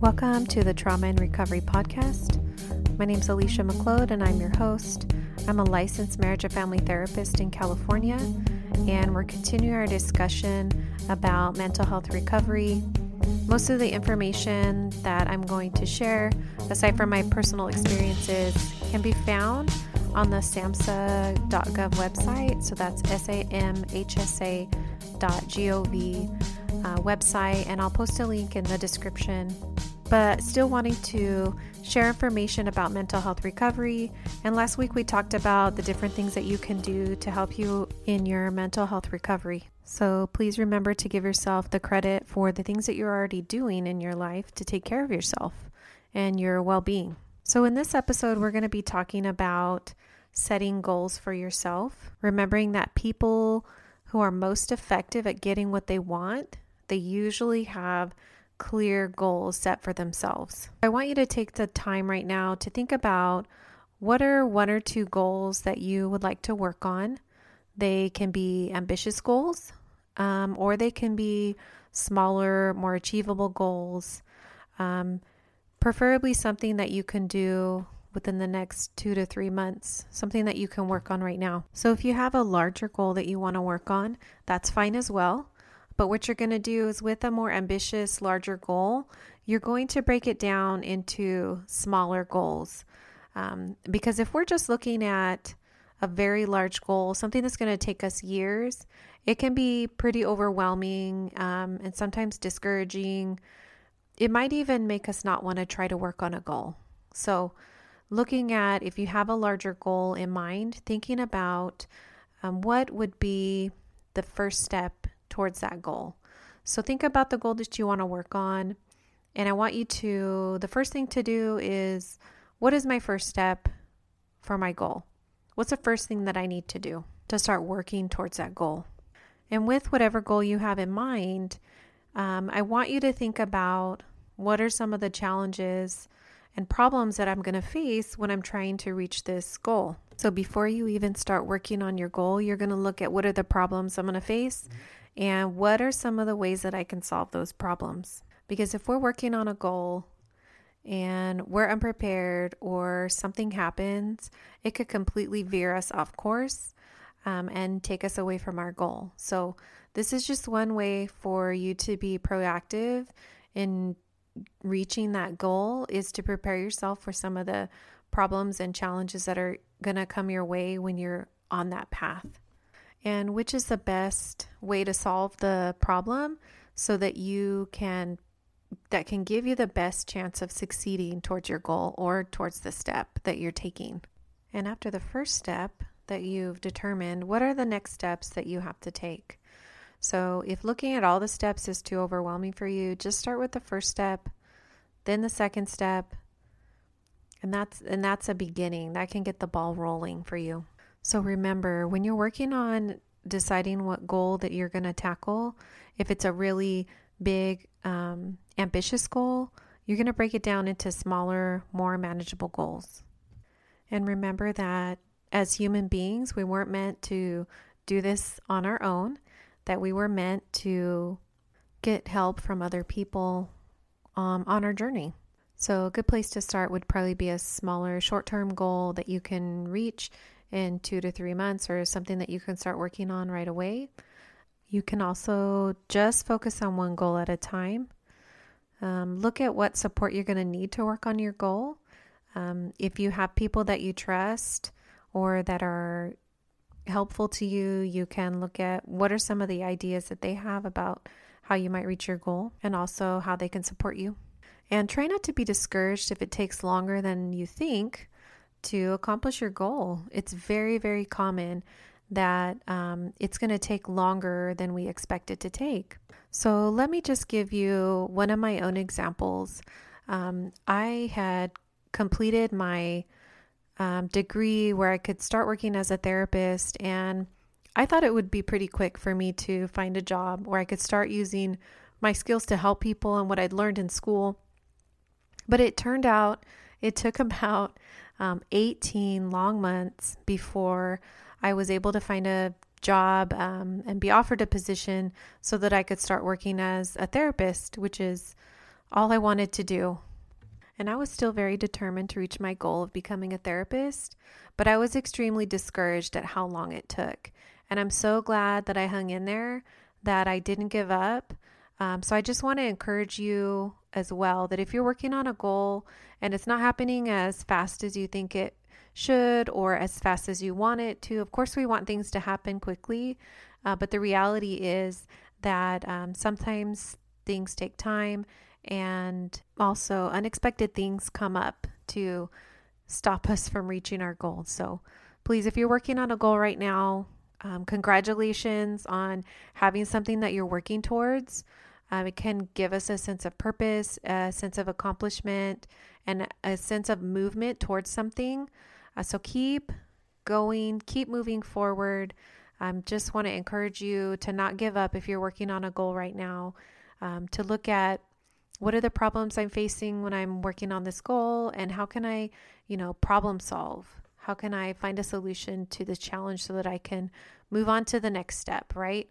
Welcome to the Trauma and Recovery Podcast. My name is Alicia McCleod, and I'm your host. I'm a licensed marriage and family therapist in California, and we're continuing our discussion about mental health recovery. Most of the information that I'm going to share, aside from my personal experiences, can be found on the samhsa.gov website. So that's S A M H S A dot gov uh, website, and I'll post a link in the description but still wanting to share information about mental health recovery. And last week we talked about the different things that you can do to help you in your mental health recovery. So please remember to give yourself the credit for the things that you're already doing in your life to take care of yourself and your well being. So, in this episode, we're going to be talking about setting goals for yourself, remembering that people who are most effective at getting what they want, they usually have clear goals set for themselves. I want you to take the time right now to think about what are one or two goals that you would like to work on. They can be ambitious goals, um, or they can be smaller, more achievable goals. Um, preferably something that you can do within the next two to three months, something that you can work on right now. So, if you have a larger goal that you want to work on, that's fine as well. But what you're going to do is with a more ambitious, larger goal, you're going to break it down into smaller goals. Um, because if we're just looking at a very large goal, something that's going to take us years, it can be pretty overwhelming um, and sometimes discouraging. It might even make us not want to try to work on a goal. So, looking at if you have a larger goal in mind, thinking about um, what would be the first step towards that goal. So think about the goal that you want to work on. And I want you to, the first thing to do is what is my first step for my goal? What's the first thing that I need to do to start working towards that goal? And with whatever goal you have in mind, um, I want you to think about what are some of the challenges and problems that I'm going to face when I'm trying to reach this goal. So before you even start working on your goal, you're going to look at what are the problems I'm going to face. And what are some of the ways that I can solve those problems? Because if we're working on a goal and we're unprepared or something happens, it could completely veer us off course um, and take us away from our goal. So, this is just one way for you to be proactive in reaching that goal is to prepare yourself for some of the problems and challenges that are going to come your way when you're on that path and which is the best way to solve the problem so that you can that can give you the best chance of succeeding towards your goal or towards the step that you're taking. And after the first step that you've determined, what are the next steps that you have to take? So, if looking at all the steps is too overwhelming for you, just start with the first step, then the second step, and that's and that's a beginning. That can get the ball rolling for you. So remember, when you're working on deciding what goal that you're going to tackle, if it's a really big, um, ambitious goal, you're going to break it down into smaller, more manageable goals. And remember that as human beings, we weren't meant to do this on our own, that we were meant to get help from other people um, on our journey. So, a good place to start would probably be a smaller short term goal that you can reach in two to three months or something that you can start working on right away. You can also just focus on one goal at a time. Um, look at what support you're going to need to work on your goal. Um, if you have people that you trust or that are helpful to you, you can look at what are some of the ideas that they have about how you might reach your goal and also how they can support you. And try not to be discouraged if it takes longer than you think to accomplish your goal. It's very, very common that um, it's going to take longer than we expect it to take. So, let me just give you one of my own examples. Um, I had completed my um, degree where I could start working as a therapist, and I thought it would be pretty quick for me to find a job where I could start using my skills to help people and what I'd learned in school. But it turned out it took about um, 18 long months before I was able to find a job um, and be offered a position so that I could start working as a therapist, which is all I wanted to do. And I was still very determined to reach my goal of becoming a therapist, but I was extremely discouraged at how long it took. And I'm so glad that I hung in there, that I didn't give up. Um, so I just want to encourage you as well that if you're working on a goal and it's not happening as fast as you think it should or as fast as you want it to, of course, we want things to happen quickly. Uh, but the reality is that um, sometimes things take time and also unexpected things come up to stop us from reaching our goals. So please, if you're working on a goal right now, um, congratulations on having something that you're working towards. Um, it can give us a sense of purpose, a sense of accomplishment, and a sense of movement towards something. Uh, so keep going, keep moving forward. Um, just want to encourage you to not give up if you're working on a goal right now, um, to look at what are the problems I'm facing when I'm working on this goal and how can I, you know, problem solve? How can I find a solution to this challenge so that I can move on to the next step, right?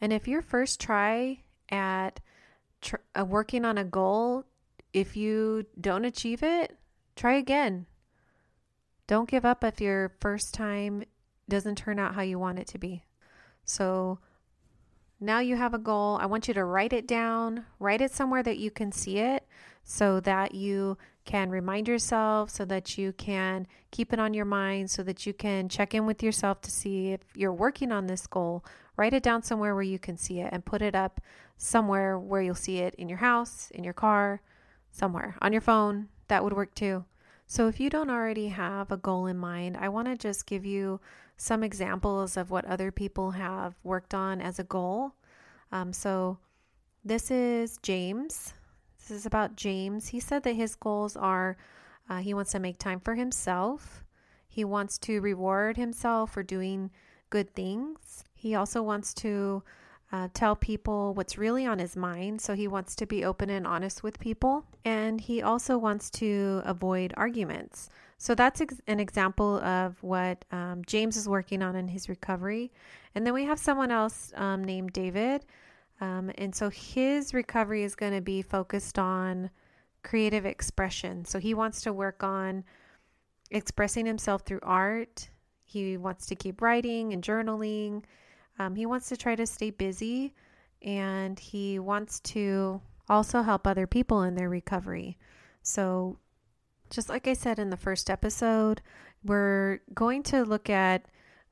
And if your first try at tr- uh, working on a goal, if you don't achieve it, try again. Don't give up if your first time doesn't turn out how you want it to be. So now you have a goal. I want you to write it down, write it somewhere that you can see it so that you can remind yourself, so that you can keep it on your mind, so that you can check in with yourself to see if you're working on this goal. Write it down somewhere where you can see it and put it up somewhere where you'll see it in your house, in your car, somewhere on your phone. That would work too. So if you don't already have a goal in mind, I want to just give you some examples of what other people have worked on as a goal. Um, so this is James. This is about James. He said that his goals are uh, he wants to make time for himself, he wants to reward himself for doing good things. He also wants to uh, tell people what's really on his mind. So he wants to be open and honest with people. And he also wants to avoid arguments. So that's ex- an example of what um, James is working on in his recovery. And then we have someone else um, named David. Um, and so his recovery is going to be focused on creative expression. So he wants to work on expressing himself through art. He wants to keep writing and journaling. Um, he wants to try to stay busy and he wants to also help other people in their recovery. So just like I said in the first episode, we're going to look at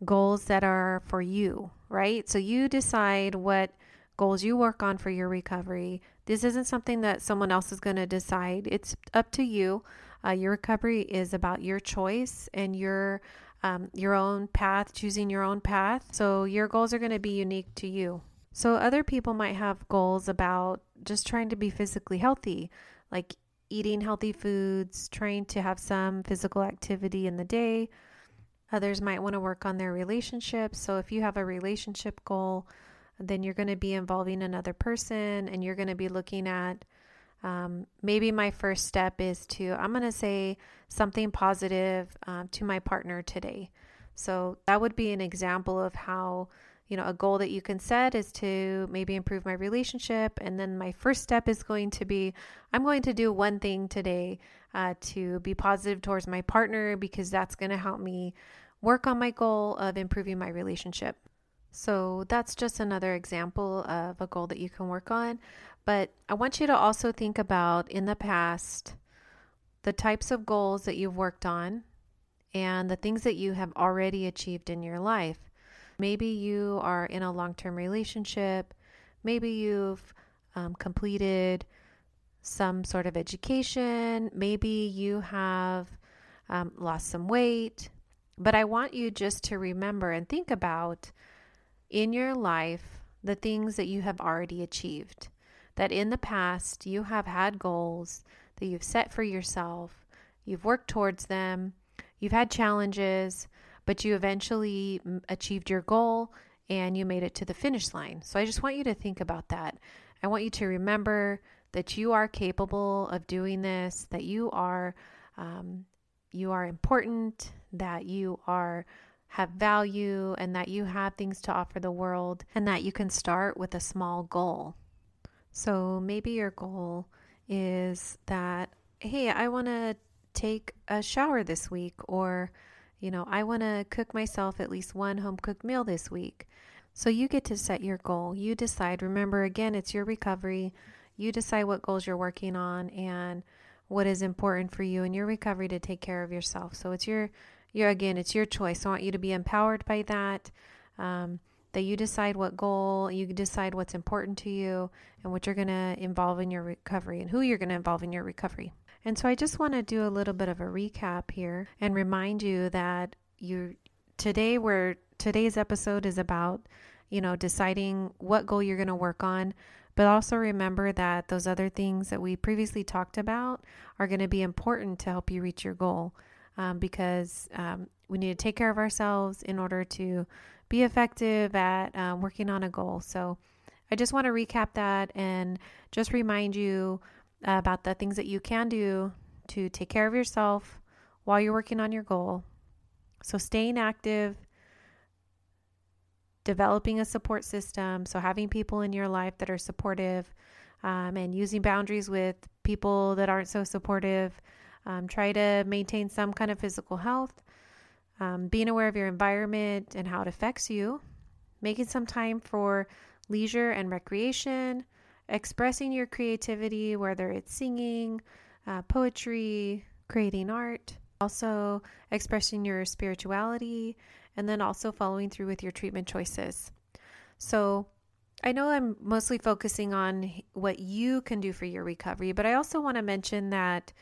goals that are for you, right? So you decide what goals you work on for your recovery. This isn't something that someone else is going to decide. It's up to you. Uh, your recovery is about your choice and your um, your own path, choosing your own path. So your goals are going to be unique to you. So other people might have goals about just trying to be physically healthy, like eating healthy foods, trying to have some physical activity in the day. Others might want to work on their relationships. So, if you have a relationship goal, then you're going to be involving another person and you're going to be looking at um, maybe my first step is to, I'm going to say something positive um, to my partner today. So, that would be an example of how you know, a goal that you can set is to maybe improve my relationship. And then my first step is going to be I'm going to do one thing today uh, to be positive towards my partner because that's going to help me work on my goal of improving my relationship. So that's just another example of a goal that you can work on. But I want you to also think about in the past the types of goals that you've worked on and the things that you have already achieved in your life. Maybe you are in a long term relationship. Maybe you've um, completed some sort of education. Maybe you have um, lost some weight. But I want you just to remember and think about in your life the things that you have already achieved. That in the past you have had goals that you've set for yourself, you've worked towards them, you've had challenges, but you eventually achieved your goal and you made it to the finish line. So I just want you to think about that. I want you to remember that you are capable of doing this, that you are um, you are important, that you are have value and that you have things to offer the world and that you can start with a small goal. So maybe your goal is that, hey, I want to take a shower this week, or, you know, I want to cook myself at least one home cooked meal this week. So you get to set your goal. You decide. Remember, again, it's your recovery. You decide what goals you're working on and what is important for you in your recovery to take care of yourself. So it's your, your again, it's your choice. I want you to be empowered by that. Um, that you decide what goal, you decide what's important to you, and what you're going to involve in your recovery and who you're going to involve in your recovery. And so I just want to do a little bit of a recap here and remind you that you today where today's episode is about, you know, deciding what goal you're going to work on, but also remember that those other things that we previously talked about are going to be important to help you reach your goal um, because um, we need to take care of ourselves in order to be effective at um, working on a goal. So I just want to recap that and just remind you about the things that you can do to take care of yourself while you're working on your goal. So, staying active, developing a support system, so having people in your life that are supportive, um, and using boundaries with people that aren't so supportive. Um, try to maintain some kind of physical health, um, being aware of your environment and how it affects you, making some time for leisure and recreation, expressing your creativity, whether it's singing, uh, poetry, creating art, also expressing your spirituality, and then also following through with your treatment choices. So, I know I'm mostly focusing on what you can do for your recovery, but I also want to mention that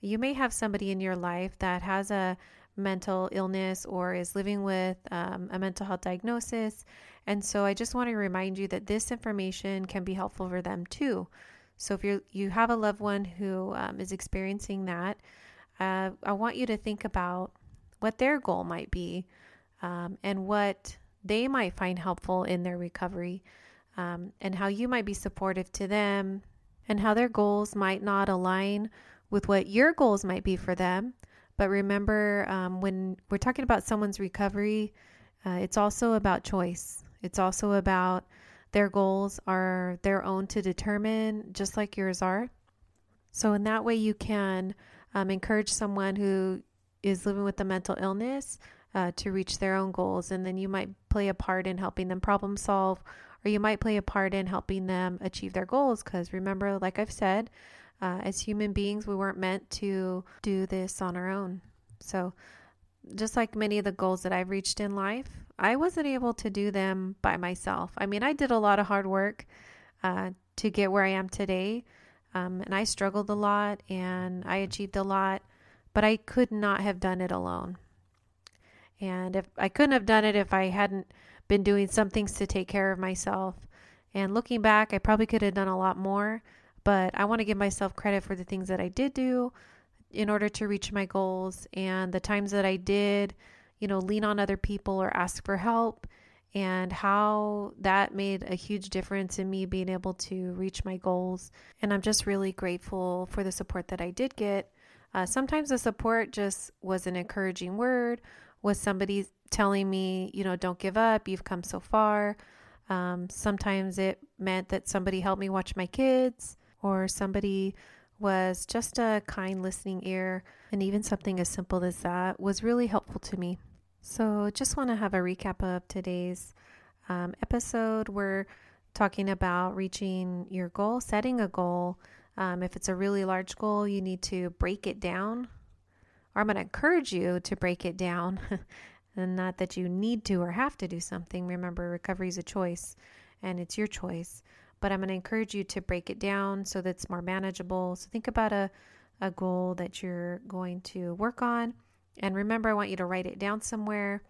you may have somebody in your life that has a mental illness or is living with um, a mental health diagnosis and so I just want to remind you that this information can be helpful for them too. So if you you have a loved one who um, is experiencing that, uh, I want you to think about what their goal might be um, and what they might find helpful in their recovery, um, and how you might be supportive to them, and how their goals might not align with what your goals might be for them. But remember, um, when we're talking about someone's recovery, uh, it's also about choice. It's also about their goals are their own to determine, just like yours are. So, in that way, you can um, encourage someone who is living with a mental illness uh, to reach their own goals. And then you might play a part in helping them problem solve, or you might play a part in helping them achieve their goals. Because remember, like I've said, uh, as human beings, we weren't meant to do this on our own. So, just like many of the goals that I've reached in life, I wasn't able to do them by myself. I mean, I did a lot of hard work uh, to get where I am today, um, and I struggled a lot and I achieved a lot, but I could not have done it alone. And if I couldn't have done it if I hadn't been doing some things to take care of myself. And looking back, I probably could have done a lot more, but I want to give myself credit for the things that I did do in order to reach my goals and the times that I did you know, lean on other people or ask for help, and how that made a huge difference in me being able to reach my goals. And I'm just really grateful for the support that I did get. Uh, sometimes the support just was an encouraging word, was somebody telling me, you know, don't give up, you've come so far. Um, sometimes it meant that somebody helped me watch my kids, or somebody was just a kind listening ear. And even something as simple as that was really helpful to me. So, just want to have a recap of today's um, episode. We're talking about reaching your goal, setting a goal. Um, if it's a really large goal, you need to break it down, or I'm going to encourage you to break it down. and not that you need to or have to do something. Remember, recovery is a choice and it's your choice. But I'm going to encourage you to break it down so that it's more manageable. So, think about a, a goal that you're going to work on and remember, I want you to write it down somewhere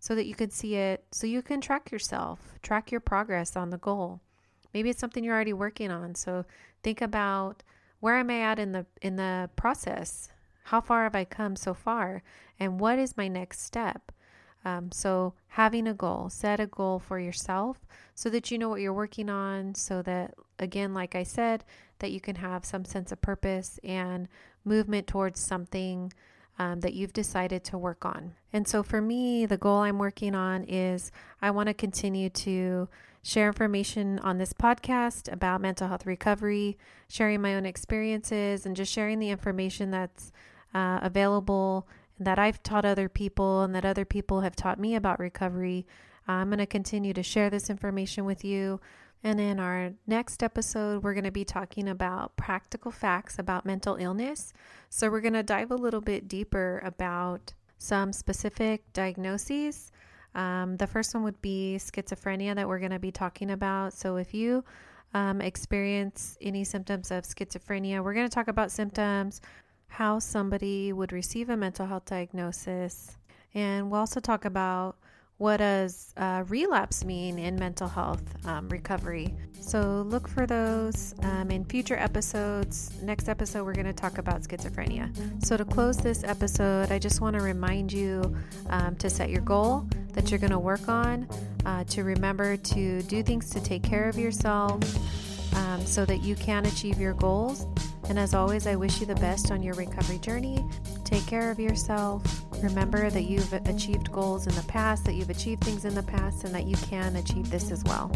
so that you can see it, so you can track yourself, track your progress on the goal. Maybe it's something you're already working on. So think about where am I at in the in the process? How far have I come so far? And what is my next step? Um, so having a goal, set a goal for yourself so that you know what you're working on. So that again, like I said, that you can have some sense of purpose and movement towards something um, that you've decided to work on. And so for me, the goal I'm working on is I want to continue to share information on this podcast about mental health recovery, sharing my own experiences, and just sharing the information that's uh, available that I've taught other people and that other people have taught me about recovery. I'm going to continue to share this information with you. And in our next episode, we're going to be talking about practical facts about mental illness. So, we're going to dive a little bit deeper about some specific diagnoses. Um, the first one would be schizophrenia that we're going to be talking about. So, if you um, experience any symptoms of schizophrenia, we're going to talk about symptoms, how somebody would receive a mental health diagnosis, and we'll also talk about what does uh, relapse mean in mental health um, recovery? So look for those um, in future episodes. Next episode, we're going to talk about schizophrenia. So to close this episode, I just want to remind you um, to set your goal that you're going to work on, uh, to remember to do things to take care of yourself um, so that you can achieve your goals. And as always, I wish you the best on your recovery journey. Take care of yourself. Remember that you've achieved goals in the past, that you've achieved things in the past, and that you can achieve this as well.